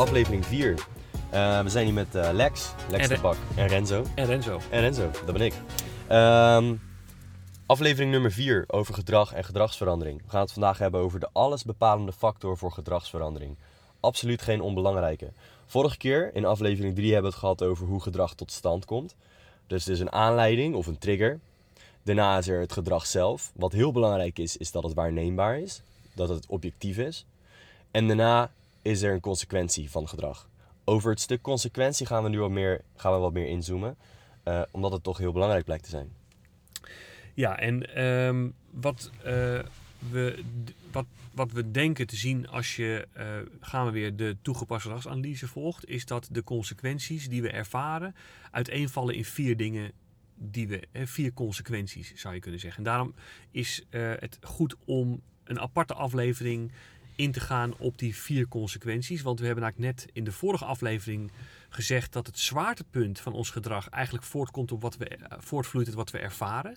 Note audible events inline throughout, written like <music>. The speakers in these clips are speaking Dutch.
aflevering 4. we zijn hier met eh, Lex, Lex En de Bak en Renzo. En Renzo. En Renzo, dat ben ik. Ehm, aflevering nummer 4 over gedrag en gedragsverandering. We gaan het vandaag hebben over de allesbepalende factor voor gedragsverandering. Absoluut geen onbelangrijke. Vorige keer, in aflevering 3, hebben we het gehad over hoe gedrag tot stand komt. Dus het is een aanleiding of een trigger. Daarna is er het gedrag zelf. Wat heel belangrijk is, is dat het waarneembaar is. Dat het objectief is. En daarna is er een consequentie van gedrag. Over het stuk consequentie gaan we nu wat meer, gaan we wat meer inzoomen. eh, omdat het toch heel belangrijk blijkt te zijn. Ja, en ehm, wat, eh, we, wat, wat we denken te zien als je, eh, gaan we weer de toegepaste gedragsanalyse volgt, is dat de consequenties die we ervaren uiteenvallen in vier dingen die we, vier consequenties zou je kunnen zeggen. En daarom is het goed om een aparte aflevering in te gaan op die vier consequenties. Want we hebben eigenlijk net in de vorige aflevering gezegd dat het zwaartepunt van ons gedrag eigenlijk voortkomt op wat we, eh, voortvloeit uit wat we ervaren.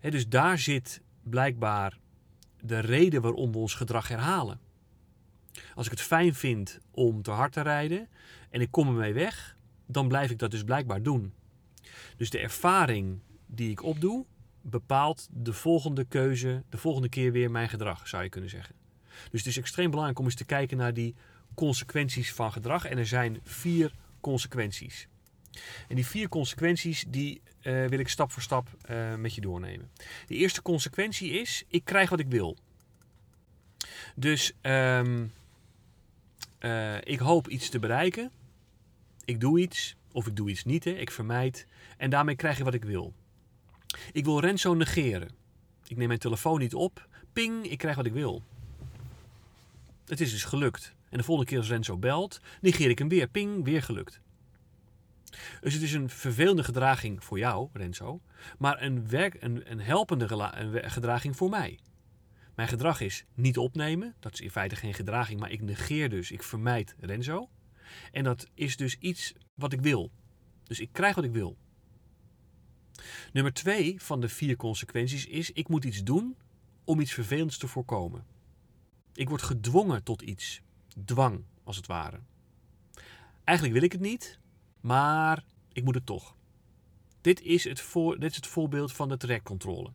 Dus daar zit blijkbaar de reden waarom we ons gedrag herhalen. Als ik het fijn vind om te hard te rijden en ik kom ermee weg, dan blijf ik dat dus blijkbaar doen. Dus de ervaring die ik opdoe, bepaalt de volgende keuze, de volgende keer weer mijn gedrag, zou je kunnen zeggen. Dus het is extreem belangrijk om eens te kijken naar die consequenties van gedrag. En er zijn vier consequenties. En die vier consequenties die eh, wil ik stap voor stap eh, met je doornemen. De eerste consequentie is, ik krijg wat ik wil. Dus ehm, eh, ik hoop iets te bereiken. Ik doe iets, of ik doe iets niet, hè. ik vermijd. En daarmee krijg ik wat ik wil. Ik wil Renzo negeren. Ik neem mijn telefoon niet op. Ping, ik krijg wat ik wil. Het is dus gelukt. En de volgende keer als Renzo belt, negeer ik hem weer. Ping, weer gelukt. Dus het is een vervelende gedraging voor jou, Renzo, maar een, werk, een, een helpende gedraging voor mij. Mijn gedrag is niet opnemen, dat is in feite geen gedraging, maar ik negeer dus, ik vermijd Renzo. En dat is dus iets wat ik wil. Dus ik krijg wat ik wil. Nummer twee van de vier consequenties is, ik moet iets doen om iets vervelends te voorkomen. Ik word gedwongen tot iets. Dwang, als het ware. Eigenlijk wil ik het niet, maar ik moet het toch. Dit is het, voor, dit is het voorbeeld van de trajectcontrole.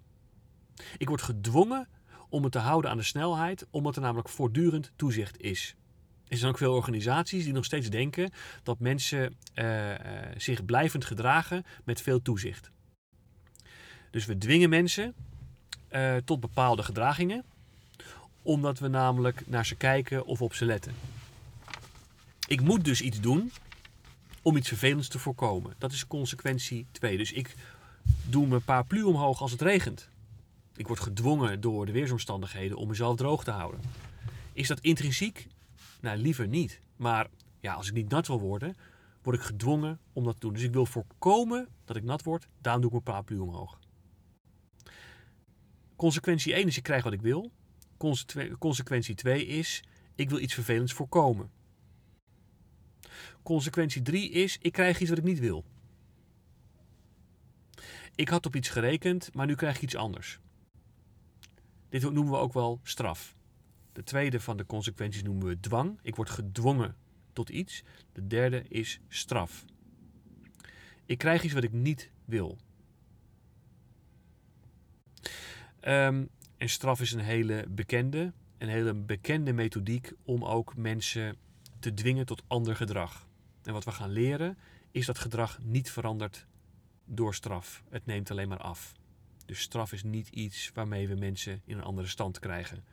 Ik word gedwongen om het te houden aan de snelheid, omdat er namelijk voortdurend toezicht is. Er zijn ook veel organisaties die nog steeds denken dat mensen eh, eh, zich blijvend gedragen met veel toezicht. Dus we dwingen mensen eh, tot bepaalde gedragingen, omdat we namelijk naar ze kijken of op ze letten. Ik moet dus iets doen om iets vervelends te voorkomen. Dat is consequentie 2. Dus ik doe mijn paraplu omhoog als het regent. Ik word gedwongen door de weersomstandigheden om mezelf droog te houden. Is dat intrinsiek? Nou, liever niet. Maar ja, als ik niet nat wil worden, word ik gedwongen om dat te doen. Dus ik wil voorkomen dat ik nat word, daarom doe ik mijn paraplu omhoog. Consequentie 1 is ik krijg wat ik wil. Conseque- Consequentie 2 is ik wil iets vervelends voorkomen. Consequentie 3 is, ik krijg iets wat ik niet wil. Ik had op iets gerekend, maar nu krijg ik iets anders. Dit noemen we ook wel straf. De tweede van de consequenties noemen we dwang. Ik word gedwongen tot iets. De derde is straf. Ik krijg iets wat ik niet wil. Ehm, en straf is een hele bekende, een hele bekende methodiek om ook mensen te dwingen tot ander gedrag. En wat we gaan leren is dat gedrag niet verandert door straf. Het neemt alleen maar af. Dus straf is niet iets waarmee we mensen in een andere stand krijgen.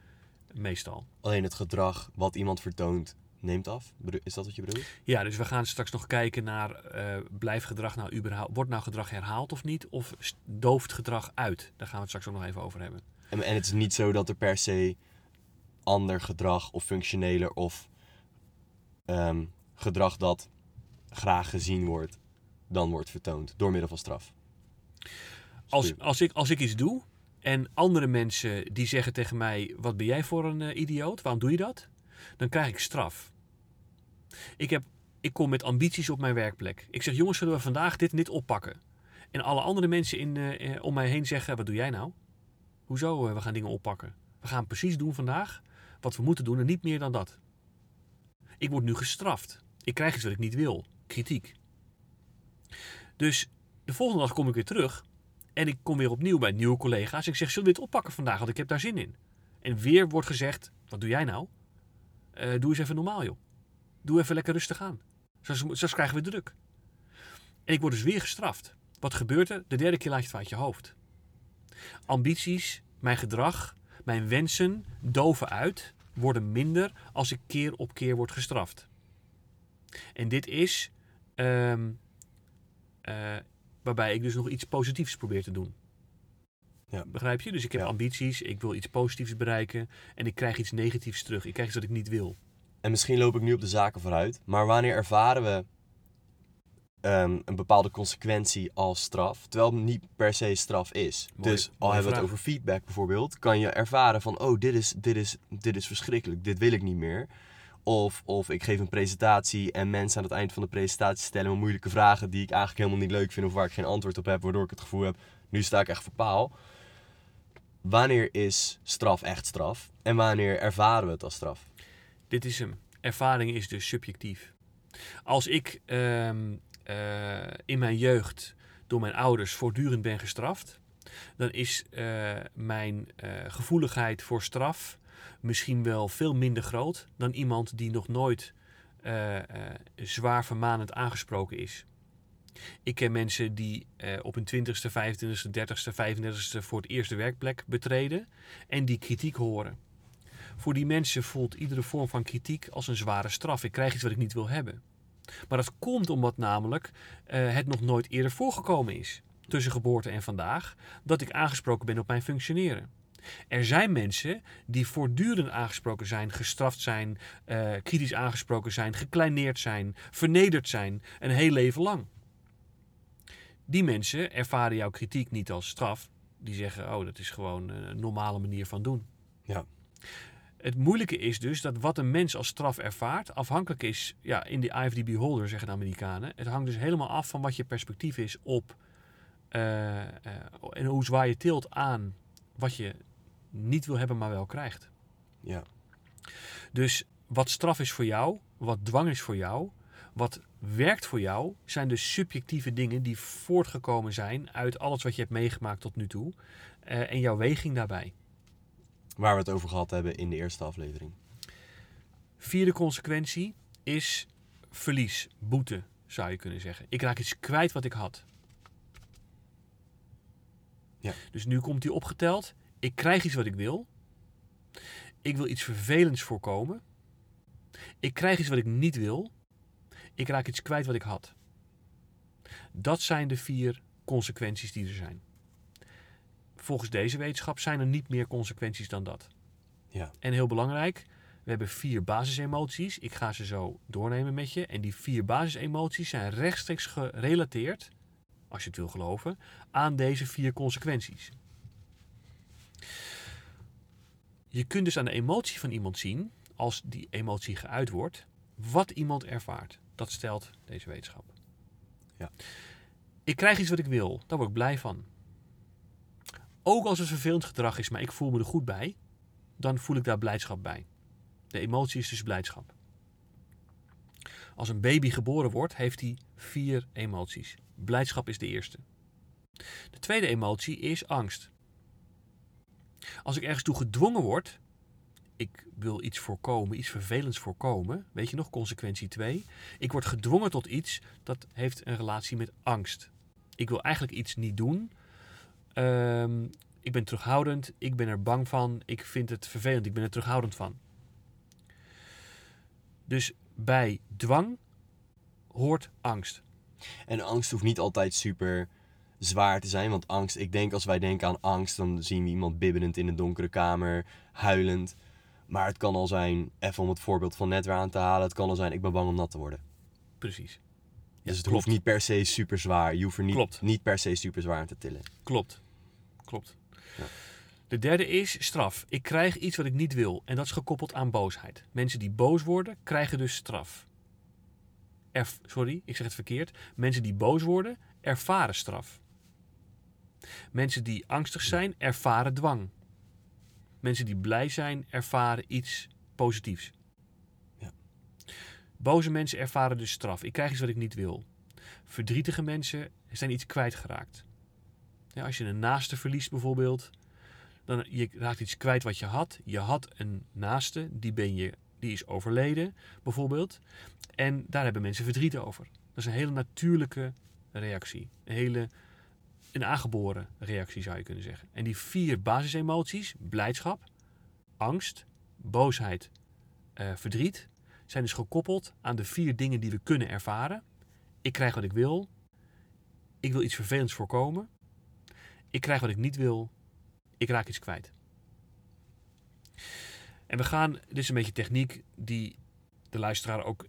Meestal. Alleen het gedrag wat iemand vertoont neemt af. Is dat wat je bedoelt? Ja, dus we gaan straks nog kijken naar eh blijft gedrag nou überhaupt, wordt nou gedrag herhaald of niet? Of dooft gedrag uit? Daar gaan we het straks ook nog even over hebben. En, en het is niet zo dat er per se ander gedrag of functioneler of ehm, gedrag dat graag gezien wordt, dan wordt vertoond door middel van straf. Als, als, ik, als ik iets doe en andere mensen die zeggen tegen mij: Wat ben jij voor een eh, idioot? Waarom doe je dat? Dan krijg ik straf. Ik, heb, ik kom met ambities op mijn werkplek. Ik zeg: Jongens, zullen we vandaag dit en dit oppakken? En alle andere mensen in, eh, eh, om mij heen zeggen: Wat doe jij nou? Hoezo? eh, we gaan dingen oppakken. We gaan precies doen vandaag wat we moeten doen en niet meer dan dat. Ik word nu gestraft. Ik krijg iets wat ik niet wil. Kritiek. Dus de volgende dag kom ik weer terug. En ik kom weer opnieuw bij nieuwe collega's. Ik zeg, zullen we dit oppakken vandaag? Want ik heb daar zin in. En weer wordt gezegd, wat doe jij nou? Eh, doe eens even normaal, joh. Doe even lekker rustig aan. Zo krijgen we druk. En ik word dus weer gestraft. Wat gebeurt er? De derde keer laat je het uit je hoofd. Ambities, mijn gedrag, mijn wensen doven uit, worden minder als ik keer op keer word gestraft. En dit is ehm, eh, waarbij ik dus nog iets positiefs probeer te doen. Ja. Begrijp je? Dus ik heb Ja. ambities, ik wil iets positiefs bereiken en ik krijg iets negatiefs terug. Ik krijg iets wat ik niet wil. En misschien loop ik nu op de zaken vooruit, maar wanneer ervaren we ehm, een bepaalde consequentie als straf, terwijl het niet per se straf is? Dus al hebben we het over feedback bijvoorbeeld, kan je ervaren van, oh, dit is, dit is, dit is verschrikkelijk, dit wil ik niet meer. Of, of ik geef een presentatie en mensen aan het eind van de presentatie stellen me moeilijke vragen die ik eigenlijk helemaal niet leuk vind of waar ik geen antwoord op heb, waardoor ik het gevoel heb, nu sta ik echt voor paal. Wanneer is straf echt straf en wanneer ervaren we het als straf? Dit is hem. Ervaring is dus subjectief. Als ik ehm, eh, in mijn jeugd door mijn ouders voortdurend ben gestraft, dan is eh, mijn eh, gevoeligheid voor straf misschien wel veel minder groot dan iemand die nog nooit zwaar vermanend aangesproken is. Ik ken mensen die op hun 20ste, 25ste, 30ste, 35ste voor het eerste werkplek betreden en die kritiek horen. Voor die mensen voelt iedere vorm van kritiek als een zware straf. Ik krijg iets wat ik niet wil hebben. Maar dat komt omdat namelijk eh, het nog nooit eerder voorgekomen is, tussen geboorte en vandaag, dat ik aangesproken ben op mijn functioneren. Er zijn mensen die voortdurend aangesproken zijn, gestraft zijn, eh, kritisch aangesproken zijn, gekleineerd zijn, vernederd zijn, een heel leven lang. Die mensen ervaren jouw kritiek niet als straf. Die zeggen, oh, dat is gewoon een normale manier van doen. Ja. Het moeilijke is dus dat wat een mens als straf ervaart, afhankelijk is, ja, in de eye of the beholder zeggen de Amerikanen. Het hangt dus helemaal af van wat je perspectief is op eh, eh, en hoe zwaar je tilt aan wat je niet wil hebben, maar wel krijgt. Ja. Dus wat straf is voor jou, wat dwang is voor jou, wat werkt voor jou, zijn dus subjectieve dingen die voortgekomen zijn uit alles wat je hebt meegemaakt tot nu toe eh, en jouw weging daarbij. Waar we het over gehad hebben in de eerste aflevering. Vierde consequentie is verlies, boete, zou je kunnen zeggen. Ik raak iets kwijt wat ik had. Ja. Dus nu komt die opgeteld. Ik krijg iets wat ik wil. Ik wil iets vervelends voorkomen. Ik krijg iets wat ik niet wil. Ik raak iets kwijt wat ik had. Dat zijn de vier consequenties die er zijn. Volgens deze wetenschap zijn er niet meer consequenties dan dat. Ja. En heel belangrijk, we hebben vier basisemoties. Ik ga ze zo doornemen met je. En die vier basisemoties zijn rechtstreeks gerelateerd, als je het wil geloven, aan deze vier consequenties. Je kunt dus aan de emotie van iemand zien, als die emotie geuit wordt, wat iemand ervaart. Dat stelt deze wetenschap. Ja. Ik krijg iets wat ik wil, daar word ik blij van. Ook als het vervelend gedrag is, maar ik voel me er goed bij, dan voel ik daar blijdschap bij. De emotie is dus blijdschap. Als een baby geboren wordt, heeft hij vier emoties. Blijdschap is de eerste. De tweede emotie is angst. Als ik ergens toe gedwongen word, ik wil iets voorkomen, iets vervelends voorkomen, weet je nog, consequentie 2. Ik word gedwongen tot iets dat heeft een relatie met angst. Ik wil eigenlijk iets niet doen. Ehm, ik ben terughoudend, ik ben er bang van, ik vind het vervelend, ik ben er terughoudend van. Dus bij dwang hoort angst. En angst hoeft niet altijd super zwaar te zijn. Want angst, ik denk als wij denken aan angst, dan zien we iemand bibbelend in een donkere kamer, huilend. Maar het kan al zijn, even om het voorbeeld van net weer aan te halen, het kan al zijn, ik ben bang om nat te worden. Precies. Ja, Dus het klopt. hoeft niet per se super zwaar. Je hoeft er niet, Klopt. niet per se super zwaar aan te tillen. Klopt. Klopt. Ja. De derde is straf. Ik krijg iets wat ik niet wil. En dat is gekoppeld aan boosheid. Mensen die boos worden, krijgen dus straf. Erf- sorry, ik zeg het verkeerd. Mensen die boos worden, ervaren straf. Mensen die angstig zijn, ervaren dwang. Mensen die blij zijn, ervaren iets positiefs. Ja. Boze mensen ervaren dus straf. Ik krijg iets wat ik niet wil. Verdrietige mensen zijn iets kwijtgeraakt. Als je een naaste verliest bijvoorbeeld, dan je raakt iets kwijt wat je had. Je had een naaste, die, ben je, die is overleden bijvoorbeeld. En daar hebben mensen verdriet over. Dat is een hele natuurlijke reactie. Een hele een aangeboren reactie zou je kunnen zeggen. En die vier basisemoties, blijdschap, angst, boosheid, eh, verdriet, zijn dus gekoppeld aan de vier dingen die we kunnen ervaren. Ik krijg wat ik wil. Ik wil iets vervelends voorkomen. Ik krijg wat ik niet wil. Ik raak iets kwijt. En we gaan, dit is een beetje techniek die de luisteraar ook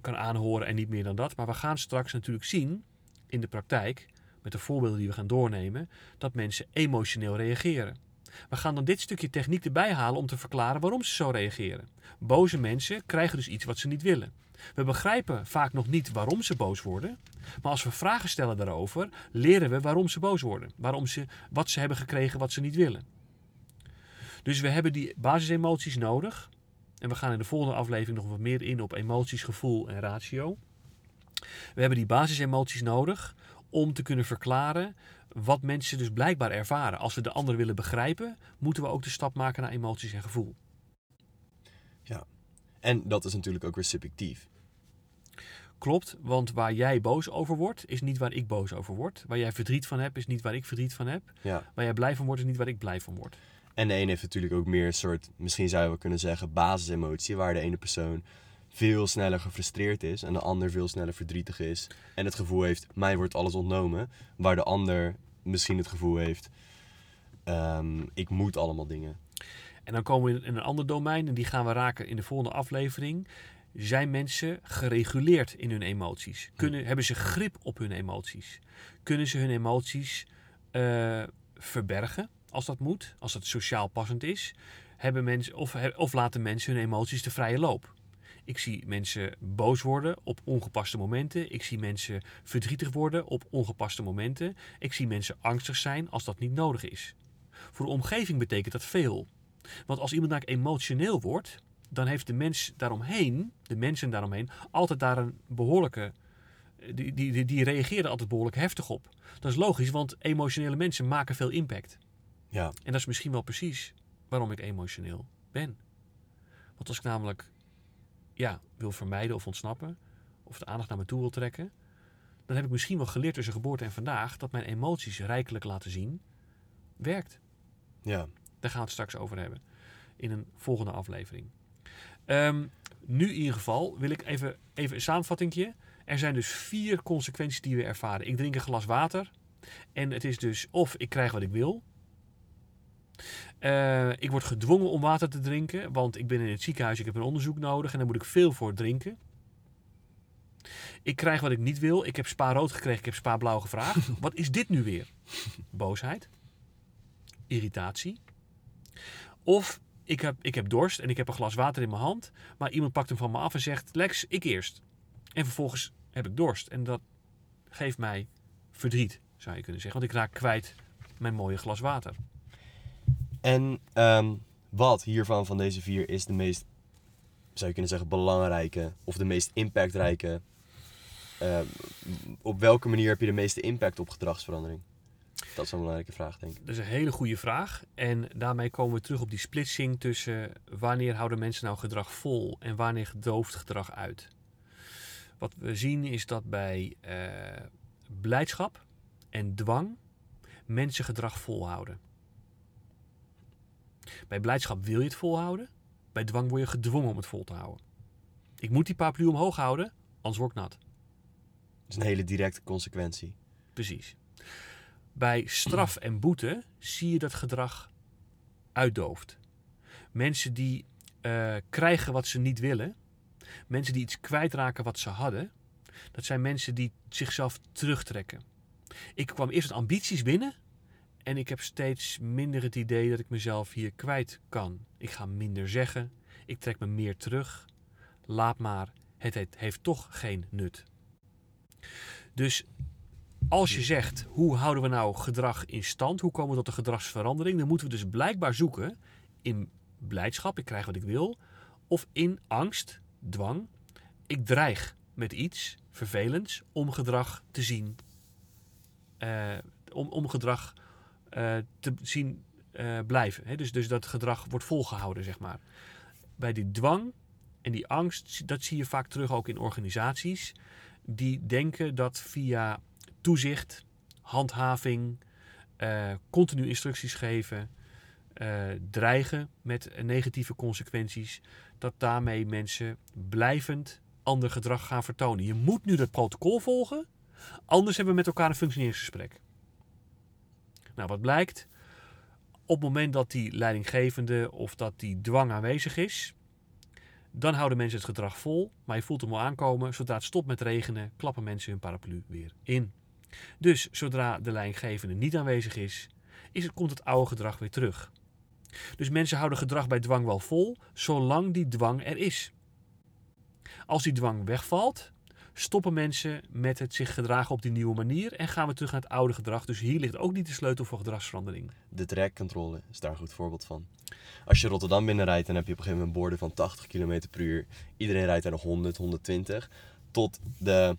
kan aanhoren en niet meer dan dat. Maar we gaan straks natuurlijk zien in de praktijk, met de voorbeelden die we gaan doornemen, dat mensen emotioneel reageren. We gaan dan dit stukje techniek erbij halen om te verklaren waarom ze zo reageren. Boze mensen krijgen dus iets wat ze niet willen. We begrijpen vaak nog niet waarom ze boos worden, maar als we vragen stellen daarover, leren we waarom ze boos worden. Waarom ze, wat ze hebben gekregen wat ze niet willen. Dus we hebben die basisemoties nodig. En we gaan in de volgende aflevering nog wat meer in op emoties, gevoel en ratio. We hebben die basisemoties nodig om te kunnen verklaren wat mensen dus blijkbaar ervaren. Als we de ander willen begrijpen, moeten we ook de stap maken naar emoties en gevoel. En dat is natuurlijk ook weer subjectief. Klopt, want waar jij boos over wordt, is niet waar ik boos over word. Waar jij verdriet van hebt, is niet waar ik verdriet van heb. Ja. Waar jij blij van wordt, is niet waar ik blij van word. En de een heeft natuurlijk ook meer een soort, misschien zou je wel kunnen zeggen, basisemotie. Waar de ene persoon veel sneller gefrustreerd is en de ander veel sneller verdrietig is. En het gevoel heeft, mij wordt alles ontnomen. Waar de ander misschien het gevoel heeft, ehm, ik moet allemaal dingen. En dan komen we in een ander domein en die gaan we raken in de volgende aflevering. Zijn mensen gereguleerd in hun emoties? Kunnen, hebben ze grip op hun emoties? Kunnen ze hun emoties eh, verbergen als dat moet, als dat sociaal passend is? Hebben mensen, of, of laten mensen hun emoties de vrije loop? Ik zie mensen boos worden op ongepaste momenten. Ik zie mensen verdrietig worden op ongepaste momenten. Ik zie mensen angstig zijn als dat niet nodig is. Voor de omgeving betekent dat veel. Want als iemand namelijk emotioneel wordt, dan heeft de mens daaromheen, de mensen daaromheen, altijd daar een behoorlijke. Die, die, die, die reageren altijd behoorlijk heftig op. Dat is logisch, want emotionele mensen maken veel impact. Ja, En dat is misschien wel precies waarom ik emotioneel ben. Want als ik namelijk ja, wil vermijden of ontsnappen, of de aandacht naar me toe wil trekken, dan heb ik misschien wel geleerd tussen geboorte en vandaag dat mijn emoties rijkelijk laten zien werkt. ja. Daar gaan we het straks over hebben in een volgende aflevering. Ehm, nu in ieder geval wil ik even, even een samenvattingje. Er zijn dus vier consequenties die we ervaren. Ik drink een glas water en het is dus of ik krijg wat ik wil. Eh, ik word gedwongen om water te drinken, want ik ben in het ziekenhuis, ik heb een onderzoek nodig en daar moet ik veel voor drinken. Ik krijg wat ik niet wil. Ik heb spa rood gekregen, ik heb spa blauw gevraagd. <laughs> wat is dit nu weer? Boosheid, irritatie, of ik heb, ik heb dorst en ik heb een glas water in mijn hand, maar iemand pakt hem van me af en zegt: Lex, ik eerst. En vervolgens heb ik dorst. En dat geeft mij verdriet, zou je kunnen zeggen. Want ik raak kwijt mijn mooie glas water. En ehm, wat hiervan, van deze vier, is de meest, zou je kunnen zeggen, belangrijke of de meest impactrijke? Ehm, op welke manier heb je de meeste impact op gedragsverandering? Dat is een belangrijke vraag, denk ik. Dat is een hele goede vraag. En daarmee komen we terug op die splitsing tussen wanneer houden mensen nou gedrag vol en wanneer gedooft gedrag uit. Wat we zien is dat bij eh, blijdschap en dwang mensen gedrag volhouden. Bij blijdschap wil je het volhouden, bij dwang word je gedwongen om het vol te houden. Ik moet die paraplu omhoog houden, anders word ik nat. Dat is een hele directe consequentie. Precies. Bij straf en boete zie je dat gedrag uitdooft. Mensen die eh, krijgen wat ze niet willen, mensen die iets kwijtraken wat ze hadden, dat zijn mensen die zichzelf terugtrekken. Ik kwam eerst met ambities binnen en ik heb steeds minder het idee dat ik mezelf hier kwijt kan. Ik ga minder zeggen, ik trek me meer terug. Laat maar, het heeft, toch geen nut. Dus als je zegt, hoe houden we nou gedrag in stand? Hoe komen we tot de gedragsverandering? Dan moeten we dus blijkbaar zoeken in blijdschap, ik krijg wat ik wil. Of in angst, dwang. ik dreig met iets vervelends om gedrag te zien. eh, om, om gedrag te zien eh, blijven. Hè? Dus, dus dat gedrag wordt volgehouden, zeg maar. Bij die dwang en die angst, dat zie je vaak terug ook in organisaties. Die denken dat via toezicht, handhaving, eh, continu instructies geven, eh, dreigen met negatieve consequenties, dat daarmee mensen blijvend ander gedrag gaan vertonen. Je moet nu dat protocol volgen, anders hebben we met elkaar een functioneringsgesprek. Nou, wat blijkt? Op het moment dat die leidinggevende of dat die dwang aanwezig is, dan houden mensen het gedrag vol, maar je voelt hem al aankomen. Zodra het stopt met regenen, klappen mensen hun paraplu weer in. Dus zodra de leidinggevende niet aanwezig is, is het, komt het oude gedrag weer terug. Dus mensen houden gedrag bij dwang wel vol, zolang die dwang er is. Als die dwang wegvalt, stoppen mensen met het zich gedragen op die nieuwe manier en gaan we terug naar het oude gedrag. Dus hier ligt ook niet de sleutel voor gedragsverandering. De trekcontrole is daar een goed voorbeeld van. Als je Rotterdam binnenrijdt, dan heb je op een gegeven moment borden van 80 km per uur. Iedereen rijdt daar nog 100, 120. Tot de,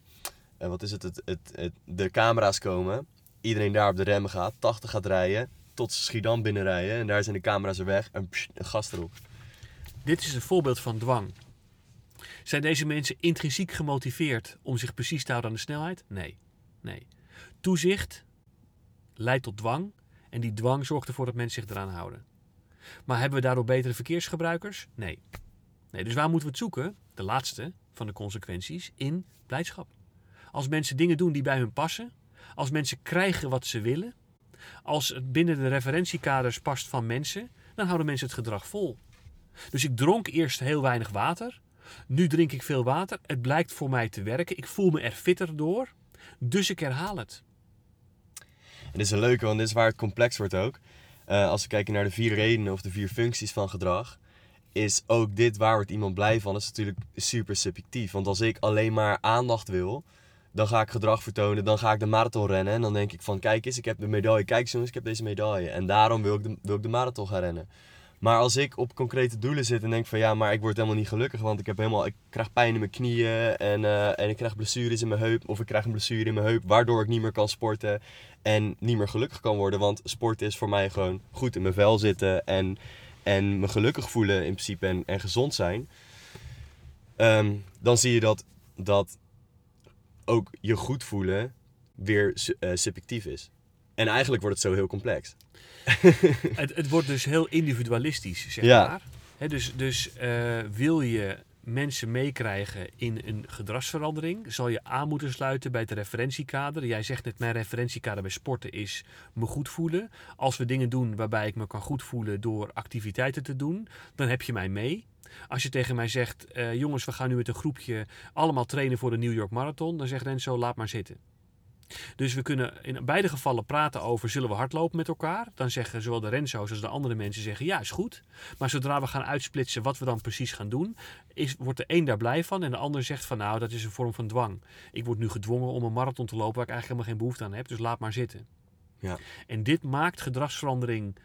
eh, wat is het, het, het, het- de camera's komen. Iedereen daar op de remmen gaat, 80 gaat rijden. Tot ze Schiedam binnenrijden en daar zijn de camera's er weg en pssst, een gas erop. Dit is een voorbeeld van dwang. Zijn deze mensen intrinsiek gemotiveerd om zich precies te houden aan de snelheid? Nee. nee. Toezicht leidt tot dwang en die dwang zorgt ervoor dat mensen zich eraan houden. Maar hebben we daardoor betere verkeersgebruikers? Nee. nee. Dus waar moeten we het zoeken? De laatste van de consequenties in blijdschap. Als mensen dingen doen die bij hun passen, als mensen krijgen wat ze willen, als het binnen de referentiekaders past van mensen, dan houden mensen het gedrag vol. Dus ik dronk eerst heel weinig water. Nu drink ik veel water. Het blijkt voor mij te werken. Ik voel me er fitter door. Dus ik herhaal het. En dit is een leuke, want dit is waar het complex wordt ook. Eh, als we kijken naar de vier redenen of de vier functies van gedrag, is ook dit waar wordt iemand blij van, is natuurlijk super subjectief. Want als ik alleen maar aandacht wil, dan ga ik gedrag vertonen, dan ga ik de marathon rennen en dan denk ik van kijk eens, ik heb de medaille, kijk eens ik heb deze medaille. En daarom wil ik de, wil ik de marathon gaan rennen. Maar als ik op concrete doelen zit en denk van ja, maar ik word helemaal niet gelukkig, want ik, heb helemaal, ik krijg pijn in mijn knieën en, eh, en ik krijg blessures in mijn heup of ik krijg een blessure in mijn heup, waardoor ik niet meer kan sporten en niet meer gelukkig kan worden. Want sport is voor mij gewoon goed in mijn vel zitten en, en me gelukkig voelen in principe en, en gezond zijn. Ehm, dan zie je dat, dat ook je goed voelen weer eh, subjectief is. En eigenlijk wordt het zo heel complex. <laughs> het, het wordt dus heel individualistisch, zeg Ja. maar. Dus dus eh, wil je mensen meekrijgen in een gedragsverandering, zal je aan moeten sluiten bij het referentiekader. Jij zegt net, mijn referentiekader bij sporten is me goed voelen. Als we dingen doen waarbij ik me kan goed voelen door activiteiten te doen, dan heb je mij mee. Als je tegen mij zegt, eh, jongens, we gaan nu met een groepje allemaal trainen voor de New York Marathon, dan zegt Renzo, laat maar zitten. Dus we kunnen in beide gevallen praten over zullen we hardlopen met elkaar. Dan zeggen zowel de Renzo's als de andere mensen zeggen ja is goed. Maar zodra we gaan uitsplitsen wat we dan precies gaan doen, is, wordt de een daar blij van en de ander zegt van nou dat is een vorm van dwang. Ik word nu gedwongen om een marathon te lopen waar ik eigenlijk helemaal geen behoefte aan heb, dus laat maar zitten. Ja. En dit maakt gedragsverandering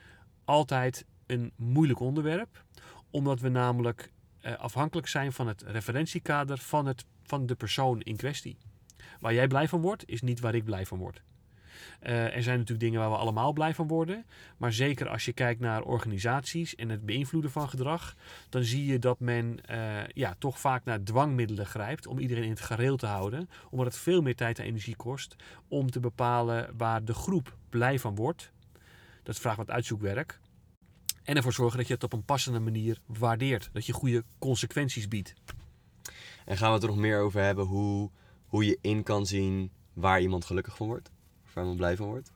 altijd een moeilijk onderwerp, omdat we namelijk eh, afhankelijk zijn van het referentiekader van, het, van de persoon in kwestie. Waar jij blij van wordt, is niet waar ik blij van word. Eh, er zijn natuurlijk dingen waar we allemaal blij van worden. Maar zeker als je kijkt naar organisaties en het beïnvloeden van gedrag, dan zie je dat men eh, ja, toch vaak naar dwangmiddelen grijpt om iedereen in het gareel te houden. Omdat het veel meer tijd en energie kost om te bepalen waar de groep blij van wordt. Dat vraagt wat uitzoekwerk. En ervoor zorgen dat je het op een passende manier waardeert. Dat je goede consequenties biedt. En gaan we het er nog meer over hebben hoe, hoe je in kan zien waar iemand gelukkig van wordt? Of waar iemand blij van wordt?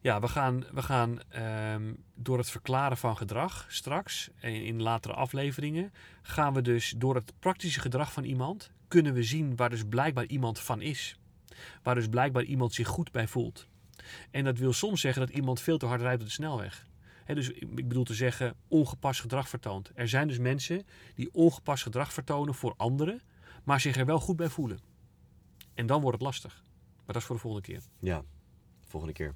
Ja, we gaan, we gaan ehm, door het verklaren van gedrag straks, in, in latere afleveringen, gaan we dus door het praktische gedrag van iemand, kunnen we zien waar dus blijkbaar iemand van is. Waar dus blijkbaar iemand zich goed bij voelt. En dat wil soms zeggen dat iemand veel te hard rijdt op de snelweg. Dus ik bedoel te zeggen, ongepast gedrag vertoont. Er zijn dus mensen die ongepast gedrag vertonen voor anderen, maar zich er wel goed bij voelen. En dan wordt het lastig. Maar dat is voor de volgende keer. Ja, volgende keer.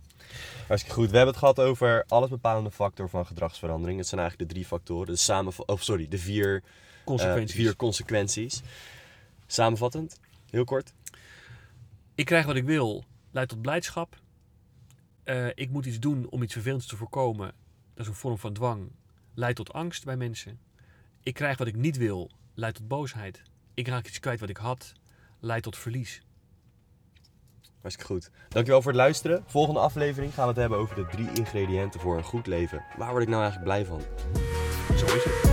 Hartstikke goed. We hebben het gehad over alles bepalende factor van gedragsverandering. Het zijn eigenlijk de drie factoren. De samen, of sorry, de vier, eh, Consequenties. vier consequenties. Samenvattend, heel kort. Ik krijg wat ik wil, leidt tot blijdschap. Eh, ik moet iets doen om iets vervelends te voorkomen. Dat is een vorm van dwang. Leidt tot angst bij mensen. Ik krijg wat ik niet wil, leidt tot boosheid. Ik raak iets kwijt wat ik had, leidt tot verlies. Hartstikke goed. Dankjewel voor het luisteren. Volgende aflevering gaan we het hebben over de drie ingrediënten voor een goed leven. Waar word ik nou eigenlijk blij van? Zo is het.